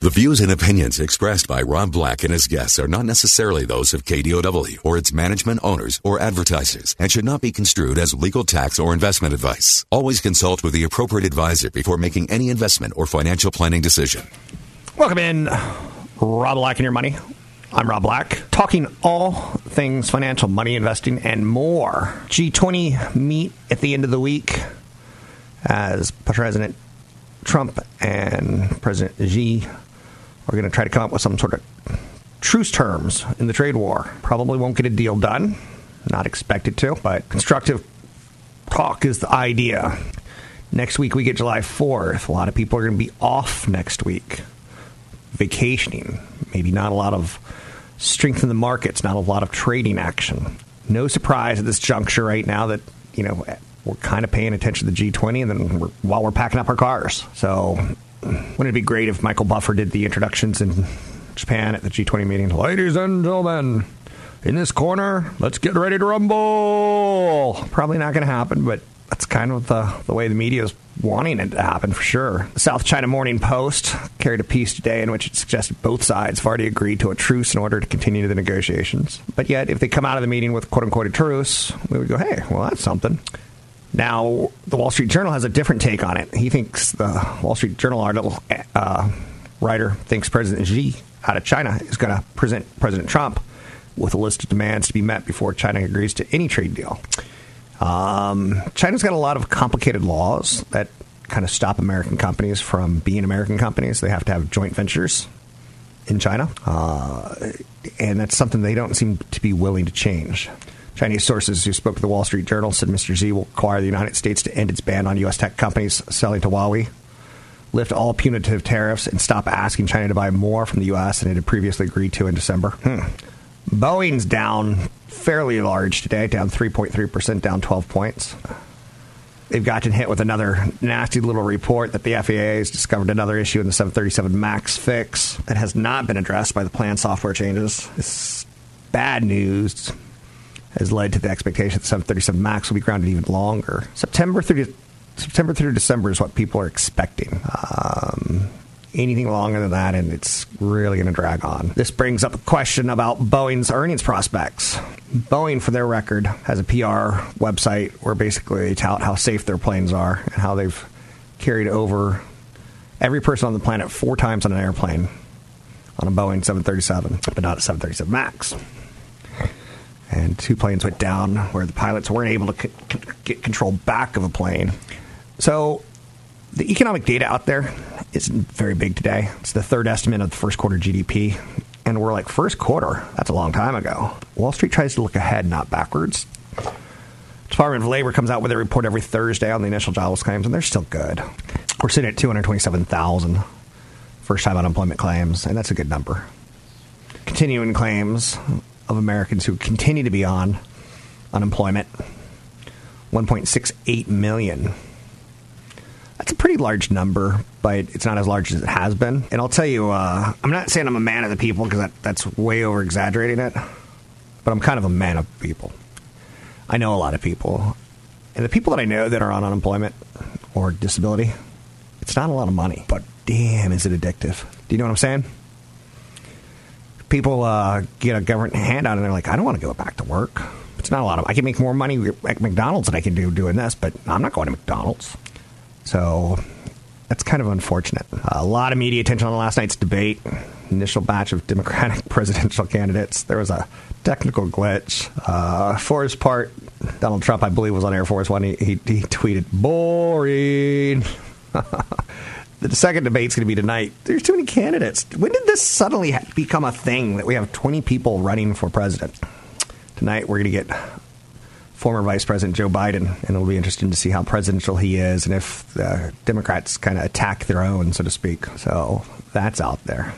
The views and opinions expressed by Rob Black and his guests are not necessarily those of KDOW or its management owners or advertisers and should not be construed as legal tax or investment advice. Always consult with the appropriate advisor before making any investment or financial planning decision. Welcome in, Rob Black and your money. I'm Rob Black, talking all things financial, money, investing, and more. G20 meet at the end of the week as President Trump and President Xi are going to try to come up with some sort of truce terms in the trade war. Probably won't get a deal done. Not expected to, but constructive talk is the idea. Next week we get July 4th. A lot of people are going to be off next week, vacationing. Maybe not a lot of strength in the markets, not a lot of trading action. No surprise at this juncture right now that, you know, we're kind of paying attention to the G20 and then we're, while we're packing up our cars. So wouldn't it be great if Michael Buffer did the introductions in Japan at the G20 meeting? Ladies and gentlemen, in this corner, let's get ready to rumble. Probably not going to happen, but that's kind of the, the way the media is wanting it to happen for sure. The South China Morning Post carried a piece today in which it suggested both sides have already agreed to a truce in order to continue the negotiations. But yet, if they come out of the meeting with quote unquote a truce, we would go, hey, well, that's something. Now, the Wall Street Journal has a different take on it. He thinks the Wall Street Journal article uh, writer thinks President Xi out of China is going to present President Trump with a list of demands to be met before China agrees to any trade deal. Um, China's got a lot of complicated laws that kind of stop American companies from being American companies. They have to have joint ventures in China, uh, and that's something they don't seem to be willing to change. Chinese sources who spoke to the Wall Street Journal said Mr. Xi will require the United States to end its ban on U.S. tech companies selling to Huawei, lift all punitive tariffs, and stop asking China to buy more from the U.S. than it had previously agreed to in December. Hmm. Boeing's down fairly large today, down 3.3%, down 12 points. They've gotten hit with another nasty little report that the FAA has discovered another issue in the 737 MAX fix that has not been addressed by the planned software changes. It's bad news has led to the expectation that 737 MAX will be grounded even longer. September through September through December is what people are expecting. Um, anything longer than that, and it's really going to drag on. This brings up a question about Boeing's earnings prospects. Boeing, for their record, has a PR website where basically they tout how safe their planes are and how they've carried over every person on the planet four times on an airplane on a Boeing 737, but not a 737 MAX and two planes went down where the pilots weren't able to c- get control back of a plane. So the economic data out there isn't very big today. It's the third estimate of the first quarter GDP. And we're like, first quarter? That's a long time ago. Wall Street tries to look ahead, not backwards. Department of Labor comes out with a report every Thursday on the initial jobless claims, and they're still good. We're sitting at 227,000 first time unemployment claims, and that's a good number. Continuing claims of Americans who continue to be on unemployment 1.68 million. That's a pretty large number, but it's not as large as it has been. And I'll tell you, uh, I'm not saying I'm a man of the people because that, that's way over exaggerating it, but I'm kind of a man of people. I know a lot of people. And the people that I know that are on unemployment or disability, it's not a lot of money, but damn, is it addictive. Do you know what I'm saying? People uh, get a government handout and they're like, I don't want to go back to work. It's not a lot of. I can make more money at McDonald's than I can do doing this, but I'm not going to McDonald's. So that's kind of unfortunate. a lot of media attention on last night's debate. Initial batch of Democratic presidential candidates. There was a technical glitch. Uh, for his part, Donald Trump, I believe, was on Air Force One. He, he, he tweeted, "Boring." the second debate's going to be tonight. There's too many candidates. When did this suddenly become a thing that we have 20 people running for president? Tonight we're going to get former Vice President Joe Biden, and it'll be interesting to see how presidential he is and if the Democrats kind of attack their own, so to speak. So that's out there.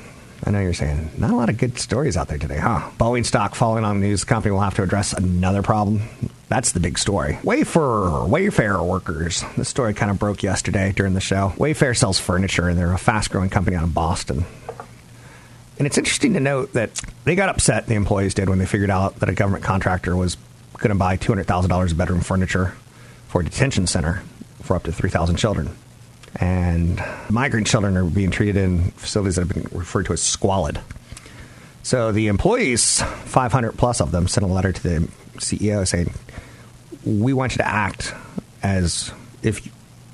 I know you're saying not a lot of good stories out there today, huh? Boeing stock falling on news. The company will have to address another problem. That's the big story. Wayfair, Wayfair workers. This story kind of broke yesterday during the show. Wayfair sells furniture, and they're a fast-growing company out of Boston. And it's interesting to note that they got upset, the employees did, when they figured out that a government contractor was going to buy $200,000 of bedroom furniture for a detention center for up to 3,000 children. And migrant children are being treated in facilities that have been referred to as squalid. So the employees, 500 plus of them, sent a letter to the CEO saying, We want you to act as if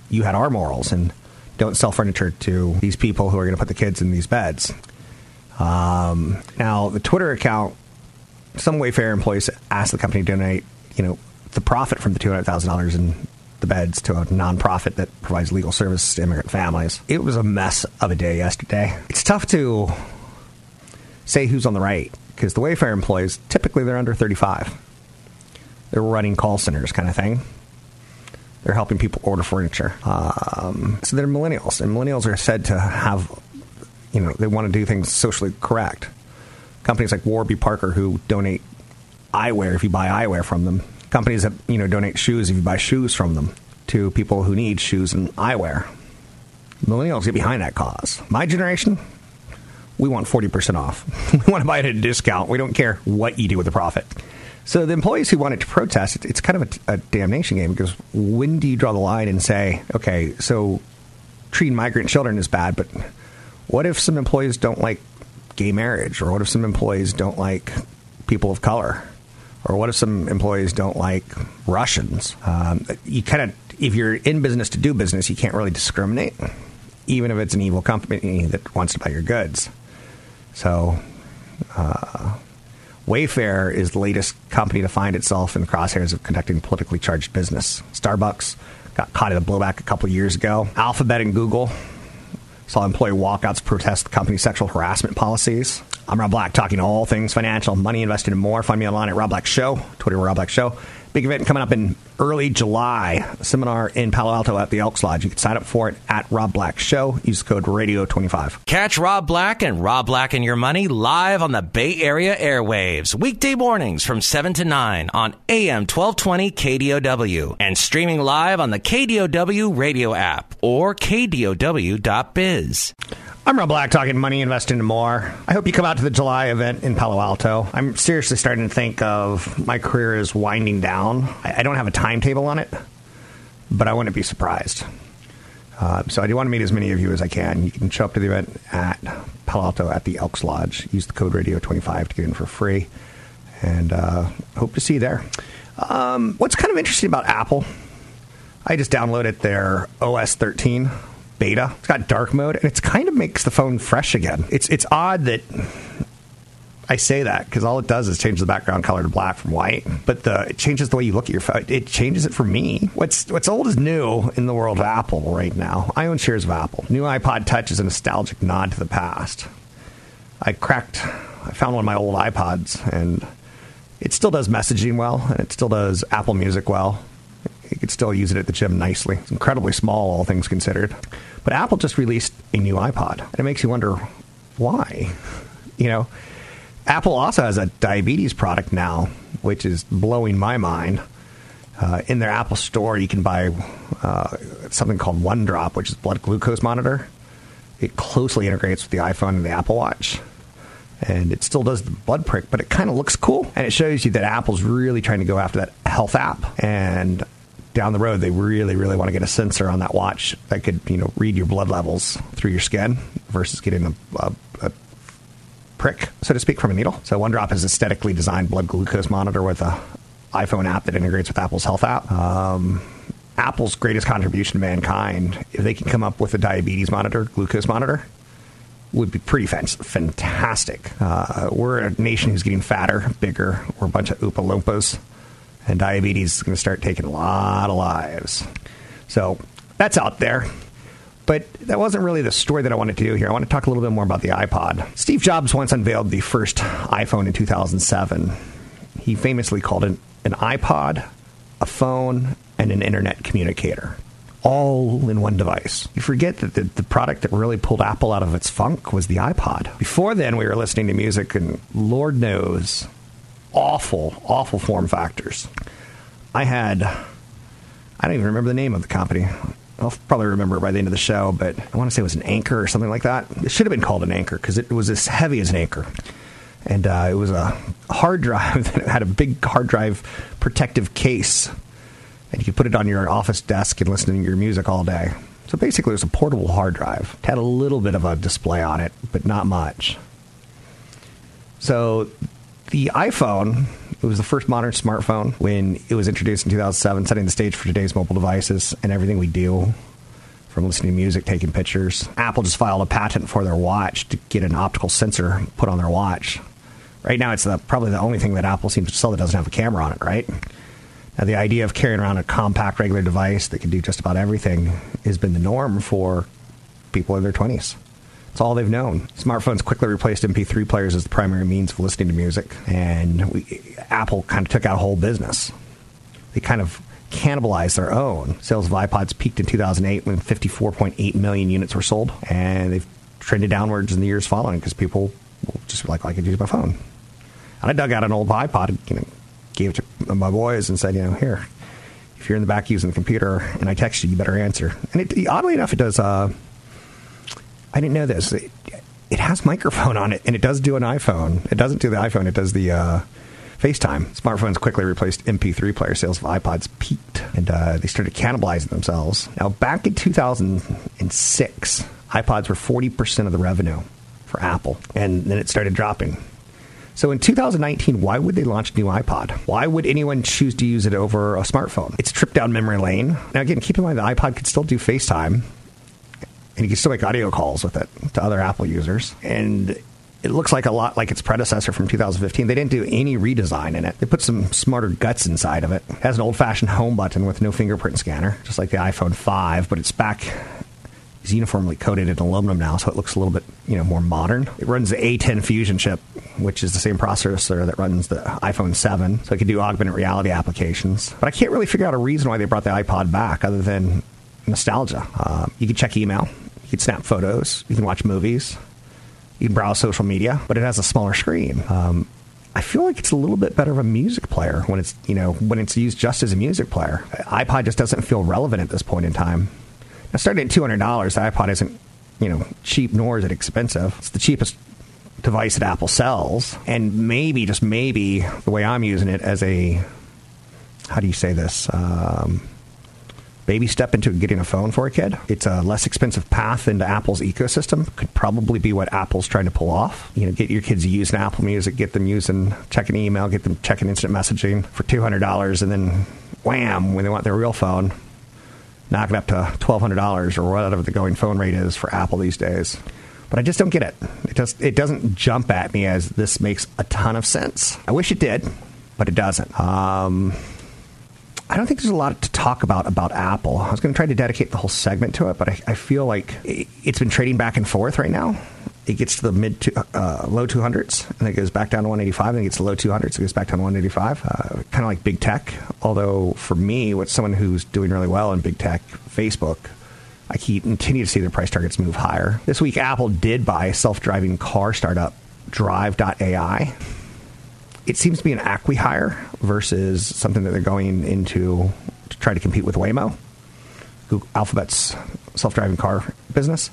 you had our morals and don't sell furniture to these people who are going to put the kids in these beds. Um, now, the Twitter account, some Wayfair employees asked the company to donate, you know, the profit from the $200,000 in the beds to a nonprofit that provides legal services to immigrant families. It was a mess of a day yesterday. It's tough to say who's on the right because the Wayfair employees typically they're under 35. They're running call centers kind of thing. They're helping people order furniture. Um, so they're millennials, and millennials are said to have, you know, they want to do things socially correct. Companies like Warby Parker who donate eyewear if you buy eyewear from them companies that you know donate shoes if you buy shoes from them to people who need shoes and eyewear. Millennials get behind that cause. My generation, we want 40% off. we want to buy it at a discount. We don't care what you do with the profit. So the employees who wanted to protest, it's kind of a, a damnation game because when do you draw the line and say, okay, so treating migrant children is bad, but what if some employees don't like gay marriage, or what if some employees don't like people of color? Or what if some employees don't like Russians? Um, you kind of, if you're in business to do business, you can't really discriminate, even if it's an evil company that wants to buy your goods. So, uh, Wayfair is the latest company to find itself in the crosshairs of conducting politically charged business. Starbucks got caught in a blowback a couple years ago. Alphabet and Google saw employee walkouts protest the company's sexual harassment policies. I'm Rob Black, talking all things financial, money invested, and more. Find me online at Rob Black Show, Twitter Rob Black Show. Big event coming up in early July. Seminar in Palo Alto at the Elks Lodge. You can sign up for it at Rob Black Show. Use code Radio25. Catch Rob Black and Rob Black and Your Money live on the Bay Area airwaves weekday mornings from 7 to 9 on AM 1220 KDOW and streaming live on the KDOW radio app or KDOW.biz. I'm Rob Black, talking money, investing, and more. I hope you come out to the July event in Palo Alto. I'm seriously starting to think of my career is winding down. I, don't have a timetable on it, but I wouldn't be surprised. Uh, so I do want to meet as many of you as I can. You can show up to the event at Palo Alto at the Elks Lodge. Use the code Radio25 to get in for free, and uh, hope to see you there. Um, what's kind of interesting about Apple? I just downloaded their OS 13 beta. It's got dark mode, and it kind of makes the phone fresh again. It's it's odd that I say that because all it does is change the background color to black from white, but the, it changes the way you look at your phone. It changes it for me. What's what's old is new in the world of Apple right now. I own shares of Apple. New iPod Touch is a nostalgic nod to the past. I cracked. I found one of my old iPods, and it still does messaging well, and it still does Apple Music well. You could still use it at the gym nicely. It's incredibly small, all things considered. But Apple just released a new iPod, and it makes you wonder why. You know, Apple also has a diabetes product now, which is blowing my mind. Uh, in their Apple Store, you can buy uh, something called OneDrop, which is blood glucose monitor. It closely integrates with the iPhone and the Apple Watch and it still does the blood prick, but it kind of looks cool. And it shows you that Apple's really trying to go after that health app. And down the road, they really, really want to get a sensor on that watch that could, you know, read your blood levels through your skin versus getting a, a, a prick, so to speak, from a needle. So OneDrop is aesthetically designed blood glucose monitor with a iPhone app that integrates with Apple's Health app. Um, Apple's greatest contribution to mankind, if they can come up with a diabetes monitor, glucose monitor, would be pretty fantastic. Uh, we're a nation who's getting fatter, bigger. We're a bunch of Oompa Loompas and diabetes is going to start taking a lot of lives. So that's out there. But that wasn't really the story that I wanted to do here. I want to talk a little bit more about the iPod. Steve Jobs once unveiled the first iPhone in 2007. He famously called it an iPod a phone, and an internet communicator all in one device. You forget that the, the, product that really pulled Apple out of its funk was the iPod. Before then, we were listening to music, and Lord knows, awful, awful form factors. I had, I don't even remember the name of the company. I'll probably remember it by the end of the show, but I want to say it was an anchor or something like that. It should have been called an anchor because it was as heavy as an anchor. And uh, it was a hard drive that had a big hard drive protective case and you could put it on your office desk and listen to your music all day. So basically, it was a portable hard drive. It had a little bit of a display on it, but not much. So the iPhone, it was the first modern smartphone when it was introduced in 2007, setting the stage for today's mobile devices and everything we do from listening to music, taking pictures. Apple just filed a patent for their watch to get an optical sensor put on their watch. Right now, it's the, probably the only thing that Apple seems to sell that doesn't have a camera on it, right? Now, the idea of carrying around a compact, regular device that can do just about everything has been the norm for people in their 20s. It's all they've known. Smartphones quickly replaced MP3 players as the primary means of listening to music, and we, Apple kind of took out a whole business. They kind of cannibalized their own. Sales of iPods peaked in 2008 when 54.8 million units were sold, and they've trended downwards in the years following because people just like, I could use my phone. And I dug out an old iPod, you know, gave it to my boys and said, you know, here, if you're in the back using the computer and I text you, you better answer. And it, oddly enough, it does. Uh, I didn't know this. It, it, has microphone on it, and it does do an iPhone. It doesn't do the iPhone. It does the uh, FaceTime. Smartphones quickly replaced MP3 player sales of iPods peaked, and uh, they started cannibalizing themselves. Now, back in 2006, iPods were 40% of the revenue for Apple, and then it started dropping. So in 2019, why would they launch a new iPod? Why would anyone choose to use it over a smartphone? It's a trip down memory lane. Now, again, keep in mind the iPod could still do FaceTime, and you can still make audio calls with it to other Apple users. And it looks like a lot like its predecessor from 2015. They didn't do any redesign in it. They put some smarter guts inside of it. It has an old-fashioned home button with no fingerprint scanner, just like the iPhone 5, but it's back is uniformly coated in aluminum now, so it looks a little bit you know more modern. It runs the A10 Fusion chip, which is the same processor that runs the iPhone 7, so it can do augmented reality applications. But I can't really figure out a reason why they brought the iPod back other than nostalgia. Uh, you can check email, you can snap photos, you can watch movies, you can browse social media, but it has a smaller screen. Um, I feel like it's a little bit better of a music player when it's you know when it's used just as a music player. iPod just doesn't feel relevant at this point in time. Now, starting at two hundred dollars, the iPod isn't you know cheap nor is it expensive. It's the cheapest device that Apple sells, and maybe just maybe the way I'm using it as a how do you say this? Um, baby step into getting a phone for a kid. It's a less expensive path into Apple's ecosystem. Could probably be what Apple's trying to pull off. You know, get your kids using Apple Music, get them using checking email, get them checking instant messaging for two hundred dollars, and then wham, when they want their real phone, knock it up to $1,200 or whatever the going phone rate is for Apple these days. But I just don't get it. It just it doesn't jump at me as this makes a ton of sense. I wish it did, but it doesn't. Um, I don't think there's a lot to talk about about Apple. I was going to try to dedicate the whole segment to it, but I, I feel like it's been trading back and forth right now. It gets to the mid to, uh, low 200s and it goes back down to 185 and it gets to low 200s it goes back down to 185 uh, kind of like big tech. Although for me what's someone who's doing really well in big tech facebook i keep continue to see their price targets move higher. This week apple did buy self-driving car startup drive.ai it seems to be an acqui-hire versus something that they're going into to try to compete with waymo Google, alphabet's self-driving car business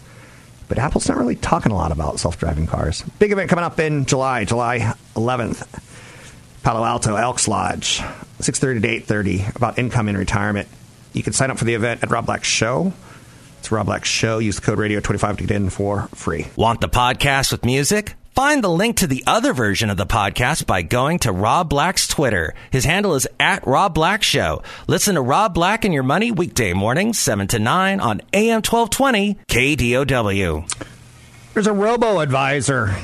but Apple's not really talking a lot about self-driving cars. Big event coming up in July, July 11th. Palo Alto Elks Lodge, 6:30 to 8:30 about income in retirement. You can sign up for the event at Rob Black Show. It's Rob Black Show. Use the code radio 25 to get in for free. Want the podcast with music? Find the link to the other version of the podcast by going to Rob Black's Twitter. His handle is at Rob Black Show. Listen to Rob Black and Your Money weekday mornings, 7 to 9 on AM 1220 KDOW. There's a robo advisor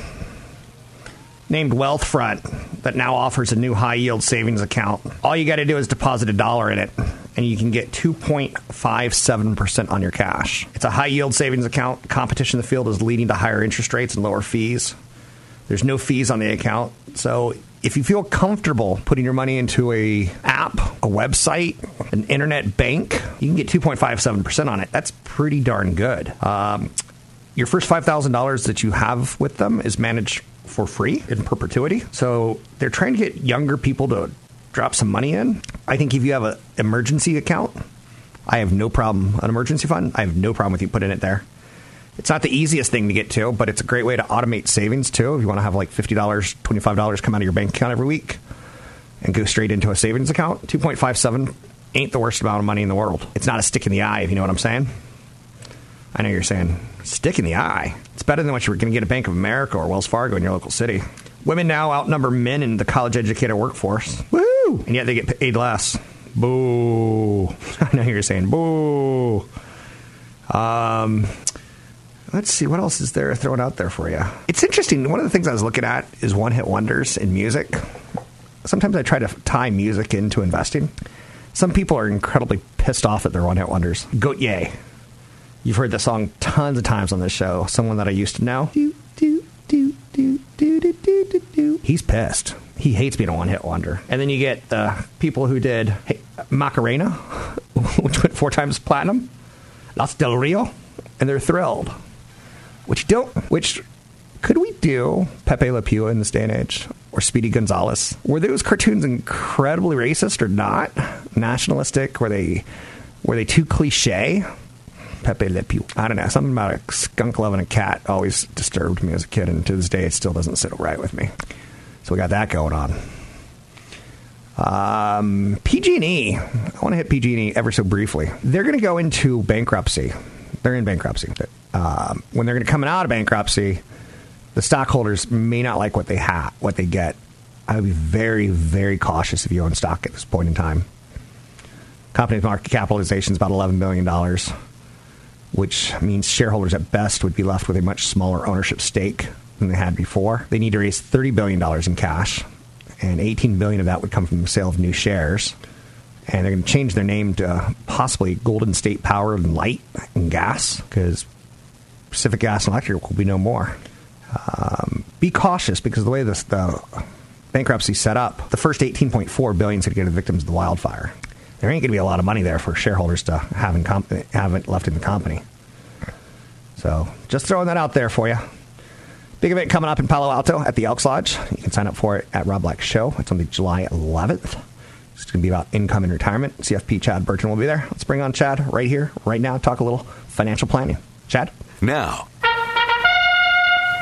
named Wealthfront that now offers a new high yield savings account. All you got to do is deposit a dollar in it and you can get 2.57% on your cash. It's a high yield savings account. Competition in the field is leading to higher interest rates and lower fees. There's no fees on the account. So if you feel comfortable putting your money into a app, a website, an internet bank, you can get 2.57% on it. That's pretty darn good. Um, your first $5,000 that you have with them is managed for free in perpetuity. So they're trying to get younger people to drop some money in. I think if you have an emergency account, I have no problem. An emergency fund, I have no problem with you putting it there. It's not the easiest thing to get to, but it's a great way to automate savings too. If you want to have like $50, $25 come out of your bank account every week and go straight into a savings account, 2.57 ain't the worst amount of money in the world. It's not a stick in the eye, if you know what I'm saying. I know you're saying stick in the eye. It's better than what you're going to get at Bank of America or Wells Fargo in your local city. Women now outnumber men in the college educated workforce. Woo! And yet they get paid less. Boo. I know you're saying boo. Um, Let's see, what else is there thrown out there for you? It's interesting. One of the things I was looking at is one hit wonders in music. Sometimes I try to tie music into investing. Some people are incredibly pissed off at their one hit wonders. Gotye. You've heard the song tons of times on this show. Someone that I used to know. Do, do, do, do, do, do, do, do. He's pissed. He hates being a one hit wonder. And then you get uh, people who did hey, Macarena, which went four times platinum, Los Del Rio, and they're thrilled which don't, which could we do Pepe Le Pew in this day and age? Or Speedy Gonzales? Were those cartoons incredibly racist or not? Nationalistic? Were they were they too cliche? Pepe Le Pew. I don't know. Something about a skunk loving a cat always disturbed me as a kid, and to this day, it still doesn't sit right with me. So we got that going on. Um, PG&E. I want to hit PG&E ever so briefly. They're going to go into bankruptcy. They're in bankruptcy. Um, when they're going to come out of bankruptcy, the stockholders may not like what they have, what they get. I would be very, very cautious if you own stock at this point in time. Company's market capitalization is about $11 billion which means shareholders at best would be left with a much smaller ownership stake than they had before. They need to raise $30 billion in cash, and 18 billion of that would come from the sale of new shares. And they're going to change their name to possibly Golden State Power and Light and Gas, because Pacific Gas and Electric will be no more. Um, be cautious because the way this, the bankruptcy set up, the first 18.4 billion is going to go to the victims of the wildfire there ain't going to be a lot of money there for shareholders to have, in comp- have it left in the company. So just throwing that out there for you. Big event coming up in Palo Alto at the Elks Lodge. You can sign up for it at Rob Black Show. It's on the July 11th. It's going to be about income and retirement. CFP Chad Burton will be there. Let's bring on Chad right here, right now, talk a little financial planning. Chad? Now,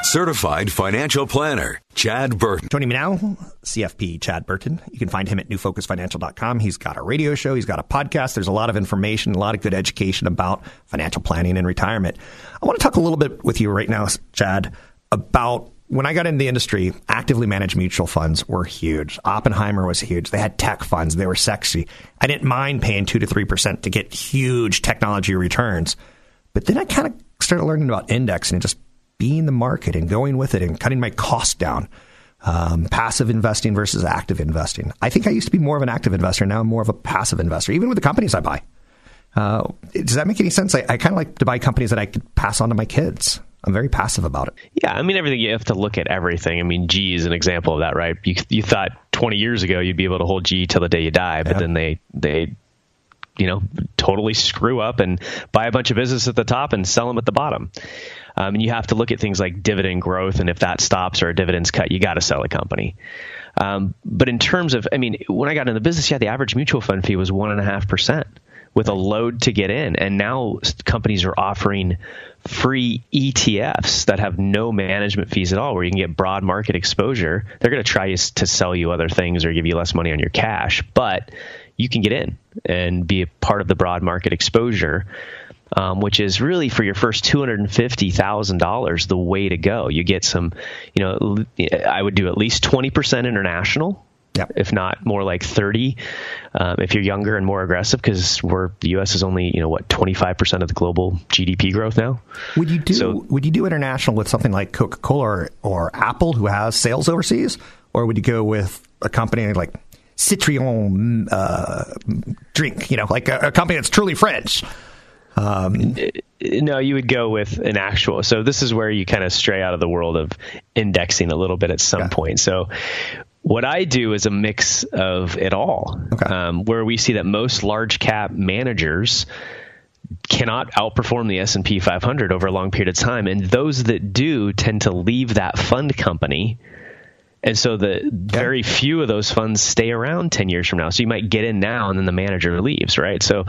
certified financial planner, Chad Burton. Joining me now, CFP Chad Burton. You can find him at newfocusfinancial.com. He's got a radio show, he's got a podcast. There's a lot of information, a lot of good education about financial planning and retirement. I want to talk a little bit with you right now, Chad, about when I got into the industry, actively managed mutual funds were huge. Oppenheimer was huge. They had tech funds. They were sexy. I didn't mind paying 2 to 3% to get huge technology returns. But then I kind of started learning about indexing and just being the market and going with it and cutting my cost down. Um, passive investing versus active investing. I think I used to be more of an active investor. Now I'm more of a passive investor, even with the companies I buy. Uh, does that make any sense? I, I kind of like to buy companies that I could pass on to my kids. I'm very passive about it. Yeah, I mean everything. You have to look at everything. I mean, GE is an example of that, right? You, you thought 20 years ago you'd be able to hold GE till the day you die, but yeah. then they they you know totally screw up and buy a bunch of business at the top and sell them at the bottom. Um, and you have to look at things like dividend growth, and if that stops or a dividend's cut, you got to sell a company. Um, but in terms of, I mean, when I got in the business, yeah, the average mutual fund fee was one and a half percent with a load to get in, and now companies are offering free ETFs that have no management fees at all, where you can get broad market exposure. They're going to try to sell you other things or give you less money on your cash, but you can get in and be a part of the broad market exposure um, which is really for your first two hundred and fifty thousand dollars the way to go. You get some, you know, I would do at least twenty percent international. Yep. If not more like 30, um, if you're younger and more aggressive, because we're the U.S. is only you know what 25 percent of the global GDP growth now. Would you do so, Would you do international with something like Coca Cola or, or Apple, who has sales overseas, or would you go with a company like Citron uh, drink? You know, like a, a company that's truly French. Um, no, you would go with an actual. So this is where you kind of stray out of the world of indexing a little bit at some yeah. point. So What I do is a mix of it all, Okay. um, where we see that most large cap managers cannot outperform the S&P 500 over a long period of time and those that do tend to leave that fund company and so the very few of those funds stay around 10 years from now. So you might get in now and then the manager leaves right? So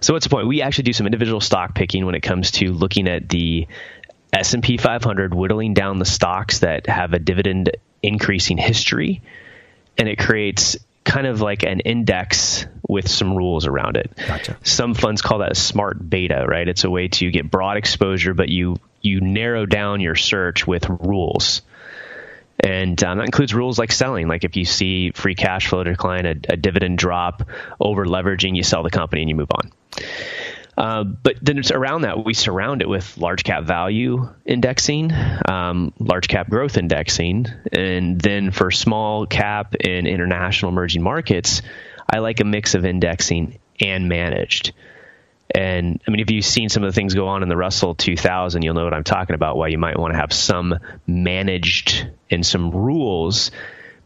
so what's the point? We actually do some individual stock picking when it comes to looking at the S&P 500 whittling down the stocks that have a dividend increasing history and it creates kind of like an index with some rules around it. Gotcha. Some funds call that a smart beta, right? It's a way to get broad exposure, but you you narrow down your search with rules. And um, that includes rules like selling. Like if you see free cash flow decline, a, a dividend drop, over leveraging, you sell the company and you move on. Uh, but then it's around that we surround it with large cap value indexing, um, large cap growth indexing, and then for small cap and international emerging markets, I like a mix of indexing and managed. And I mean, if you've seen some of the things go on in the Russell 2000, you'll know what I'm talking about. Why you might want to have some managed and some rules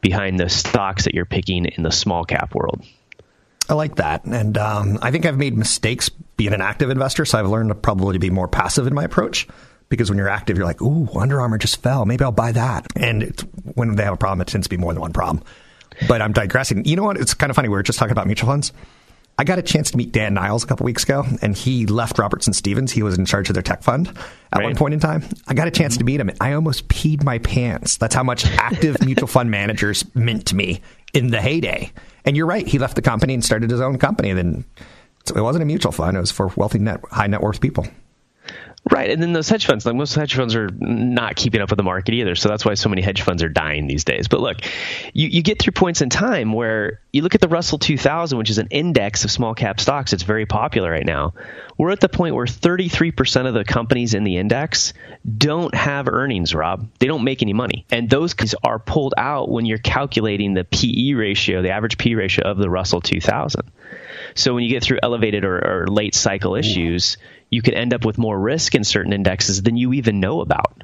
behind the stocks that you're picking in the small cap world. I like that. And um, I think I've made mistakes being an active investor, so I've learned to probably be more passive in my approach. Because when you're active, you're like, ooh, Under Armour just fell. Maybe I'll buy that. And it's, when they have a problem, it tends to be more than one problem. But I'm digressing. You know what? It's kind of funny. We were just talking about mutual funds. I got a chance to meet Dan Niles a couple weeks ago, and he left Robertson Stephens. He was in charge of their tech fund at Right. one point in time. I got a chance to meet him, I almost peed my pants. That's how much active mutual fund managers meant to me in the heyday. And you're right. He left the company and started his own company. And then so it wasn't a mutual fund; it was for wealthy, net, high net worth people. Right, and then those hedge funds, like most hedge funds, are not keeping up with the market either. So that's why so many hedge funds are dying these days. But look, you, you get through points in time where you look at the Russell 2000, which is an index of small cap stocks. It's very popular right now. We're at the point where 33% of the companies in the index don't have earnings, Rob. They don't make any money, and those companies are pulled out when you're calculating the PE ratio, the average P ratio of the Russell 2000. So when you get through elevated or, or late cycle issues, you can end up with more risk in certain indexes than you even know about.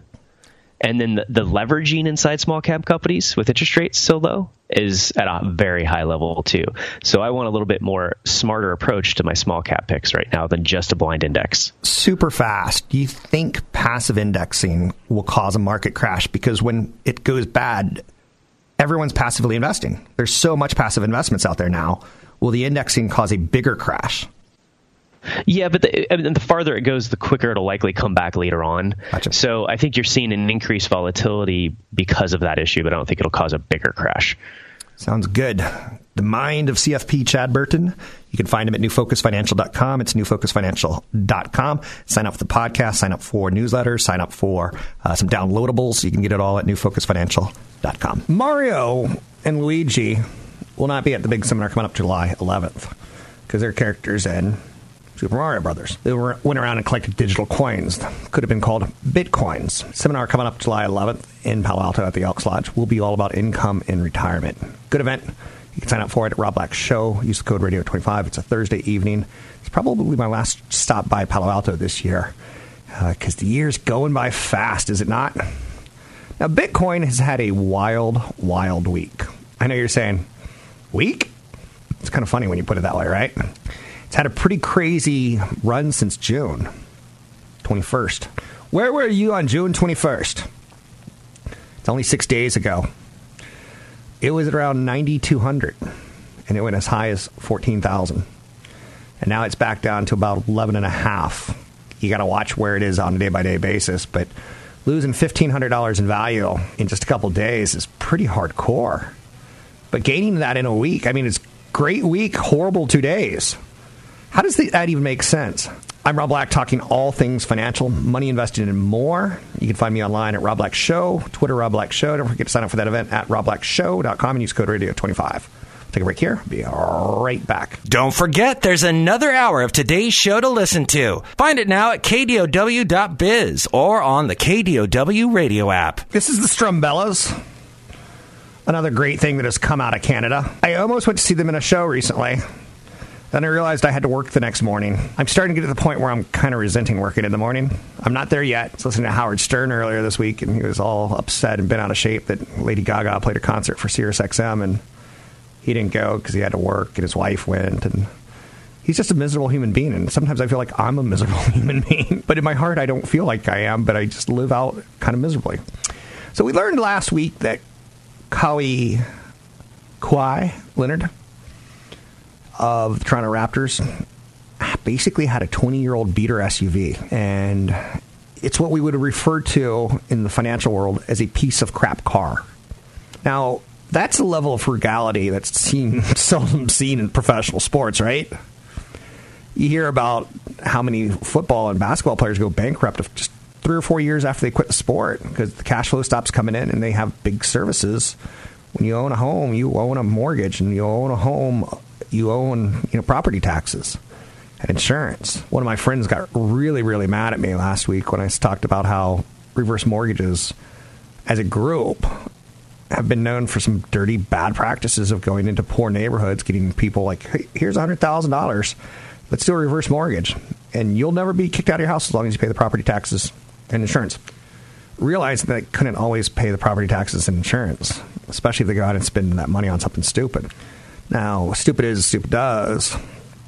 And then the, the leveraging inside small cap companies with interest rates so low is at a very high level too. So I want a little bit more smarter approach to my small cap picks right now than just a blind index. super fast. Do you think passive indexing will cause a market crash? Because when it goes bad, everyone's passively investing. There's so much passive investments out there now. Will the indexing cause a bigger crash? Yeah, but the, I mean, the farther it goes, the quicker it'll likely come back later on. Gotcha. So I think you're seeing an increased volatility because of that issue, but I don't think it'll cause a bigger crash. Sounds good. The mind of CFP Chad Burton. You can find him at newfocusfinancial.com. It's newfocusfinancial.com. Sign up for the podcast, sign up for newsletters, sign up for uh, some downloadables. You can get it all at newfocusfinancial.com. Mario and Luigi will not be at the big seminar coming up July 11th because they're characters in Super Mario Brothers. They were, went around and collected digital coins. Could have been called Bitcoins. Seminar coming up July 11th in Palo Alto at the Elks Lodge will be all about income in retirement. Good event. You can sign up for it at Rob Black Show. Use the code Radio25. It's a Thursday evening. It's probably my last stop by Palo Alto this year uh, because the year's going by fast, is it not? Now, Bitcoin has had a wild, wild week. I know you're saying, week? It's kind of funny when you put it that way, right? It's had a pretty crazy run since June 21st. Where were you on June 21st? It's only six days ago. It was around 9,200, and it went as high as 14,000. And now it's back down to about 11 and a half. You got to watch where it is on a day by day basis, but losing $1,500 in value in just a couple days is pretty hardcore. But gaining that in a week, I mean, it's great week, horrible two days. How does that even make sense? I'm Rob Black, talking all things financial, money invested and more. You can find me online at Rob Black Show, Twitter Rob Black Show. Don't forget to sign up for that event at robblackshow.com and use code radio25. Take a break here. Be right back. Don't forget, there's another hour of today's show to listen to. Find it now at kdow.biz or on the KDOW radio app. This is the Strumbellas. Another great thing that has come out of Canada. I almost went to see them in a show recently. Then I realized I had to work the next morning. I'm starting to get to the point where I'm kind of resenting working in the morning. I'm not there yet. I was listening to Howard Stern earlier this week, and he was all upset and been out of shape that Lady Gaga played a concert for Sirius XM, and he didn't go because he had to work, and his wife went, and he's just a miserable human being. And sometimes I feel like I'm a miserable human being, but in my heart, I don't feel like I am, but I just live out kind of miserably. So we learned last week that Kawhi, Kawhi Leonard of the Toronto Raptors basically had a 20 year old beater SUV. And it's what we would refer to in the financial world as a piece of crap car. Now, that's a level of frugality that's seen seldom seen in professional sports, right? You hear about how many football and basketball players go bankrupt just three or four years after they quit the sport because the cash flow stops coming in and they have big services. When you own a home, you own a mortgage, and you own a home, you own you know property taxes and insurance. One of my friends got really really mad at me last week when I talked about how reverse mortgages as a group have been known for some dirty bad practices of going into poor neighborhoods getting people like hey, here's $100,000 let's do a reverse mortgage. And you'll never be kicked out of your house as long as you pay the property taxes and insurance. Realized that they couldn't always pay the property taxes and insurance especially if they go out and spend that money on something stupid now, stupid is, stupid does.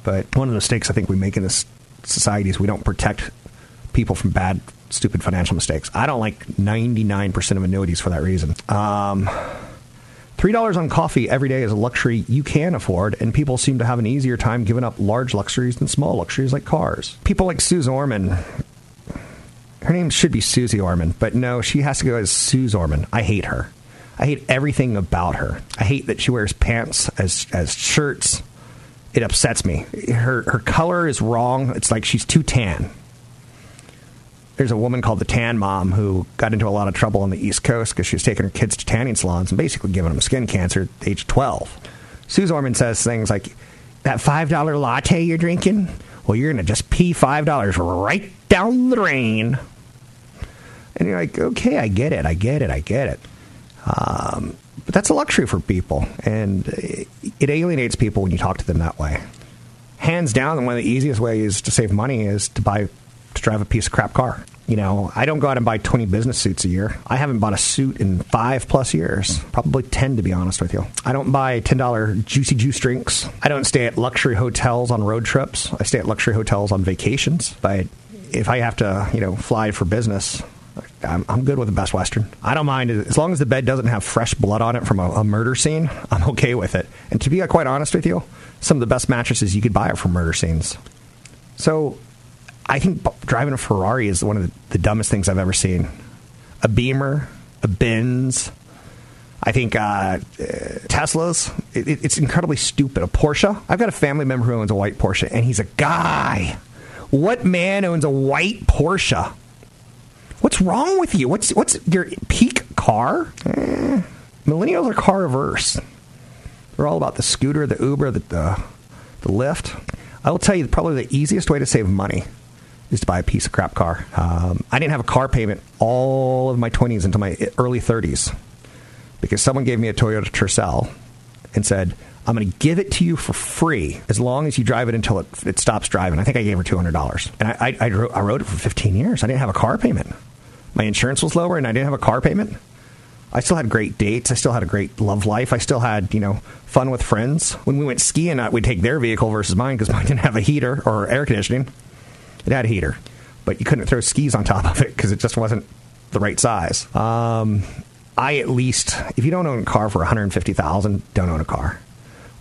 But one of the mistakes I think we make in this society is we don't protect people from bad, stupid financial mistakes. I don't like 99% of annuities for that reason. Um, $3 on coffee every day is a luxury you can afford, and people seem to have an easier time giving up large luxuries than small luxuries like cars. People like Suze Orman. Her name should be Susie Orman, but no, she has to go as Suze Orman. I hate her. I hate everything about her. I hate that she wears pants as as shirts. It upsets me. Her her color is wrong. It's like she's too tan. There's a woman called the Tan Mom who got into a lot of trouble on the East Coast because she was taking her kids to tanning salons and basically giving them skin cancer at age 12. Suze Orman says things like, "That five dollar latte you're drinking, well, you're gonna just pee five dollars right down the drain." And you're like, "Okay, I get it. I get it. I get it." Um, but that's a luxury for people, and it alienates people when you talk to them that way. Hands down, one of the easiest ways to save money is to buy to drive a piece of crap car. You know, I don't go out and buy 20 business suits a year. I haven't bought a suit in five plus years, probably 10 to be honest with you. I don't buy $10 juicy juice drinks. I don't stay at luxury hotels on road trips. I stay at luxury hotels on vacations. But if I have to, you know, fly for business, I'm, I'm, good with the Best Western. I don't mind as long as the bed doesn't have fresh blood on it from a, a, murder scene. I'm okay with it. And to be quite honest with you, some of the best mattresses you could buy are from murder scenes. So I think driving a Ferrari is one of the, the dumbest things I've ever seen. A Beamer, a Benz. I think uh, Teslas. It, it, it's incredibly stupid. A Porsche. I've got a family member who owns a white Porsche, and he's a guy. What man owns a white Porsche? What's wrong with you? What's what's your peak car? Eh, millennials are car averse. They're all about the scooter, the Uber, the, the the Lyft. I will tell you, probably the easiest way to save money is to buy a piece of crap car. Um, I didn't have a car payment all of my 20s into my early 30s because someone gave me a Toyota Tercel and said, I'm going to give it to you for free as long as you drive it until it, it stops driving. I think I gave her $200. And I, I, I, I rode it for 15 years. I didn't have a car payment my insurance was lower and I didn't have a car payment. I still had great dates. I still had a great love life. I still had, you know, fun with friends. When we went skiing, we'd take their vehicle versus mine because mine didn't have a heater or air conditioning. It had a heater, but you couldn't throw skis on top of it because it just wasn't the right size. Um, I at least, if you don't own a car for 150000 don't own a car.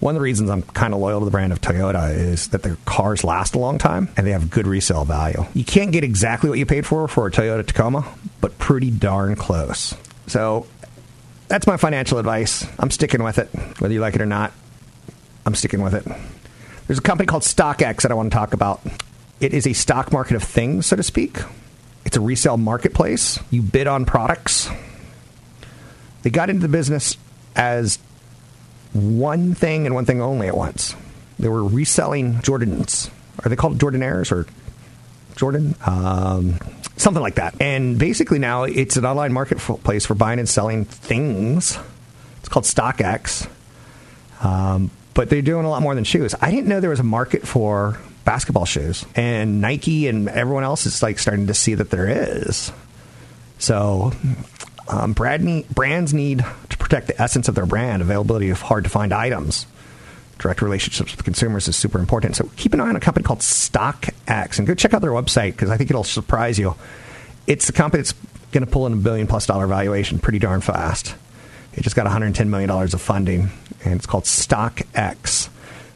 One of the reasons I'm kind of loyal to the brand of Toyota is that their cars last a long time and they have good resale value. You can't get exactly what you paid for for a Toyota Tacoma, but pretty darn close. So that's my financial advice. I'm sticking with it, whether you like it or not. I'm sticking with it. There's a company called StockX that I want to talk about. It is a stock market of things, so to speak. It's a resale marketplace. You bid on products. They got into the business as one thing and one thing only at once. They were reselling Jordans. Are they called Jordanaires or Jordan? Um, something like that. And basically now it's an online marketplace for buying and selling things. It's called StockX. Um, but they're doing a lot more than shoes. I didn't know there was a market for basketball shoes, and Nike and everyone else is like starting to see that there is. So, um, brand brands need protect the essence of their brand. Availability of hard to find items, direct relationships with consumers is super important. So, keep an eye on a company called StockX and go check out their website because I think it'll surprise you. It's the company that's going to pull in a billion plus dollar valuation pretty darn fast. It just got 110 million dollars of funding, and it's called StockX.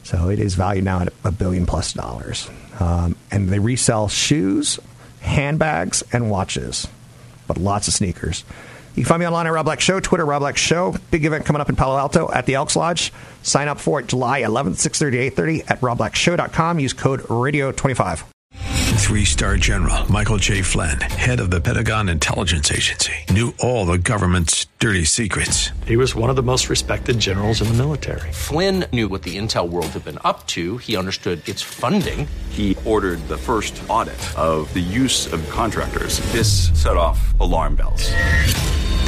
So it is valued now at a billion plus dollars. Um, and they resell shoes, handbags, and watches, but lots of sneakers. You can find me online at Rob Black Show, Twitter, Rob Black Show. Big event coming up in Palo Alto at the Elks Lodge. Sign up for it July 11th, 6.30 8.30 at robblackshow.com. Use code RADIO25. Three star general Michael J. Flynn, head of the Pentagon Intelligence Agency, knew all the government's dirty secrets. He was one of the most respected generals in the military. Flynn knew what the intel world had been up to, he understood its funding. He ordered the first audit of the use of contractors. This set off alarm bells.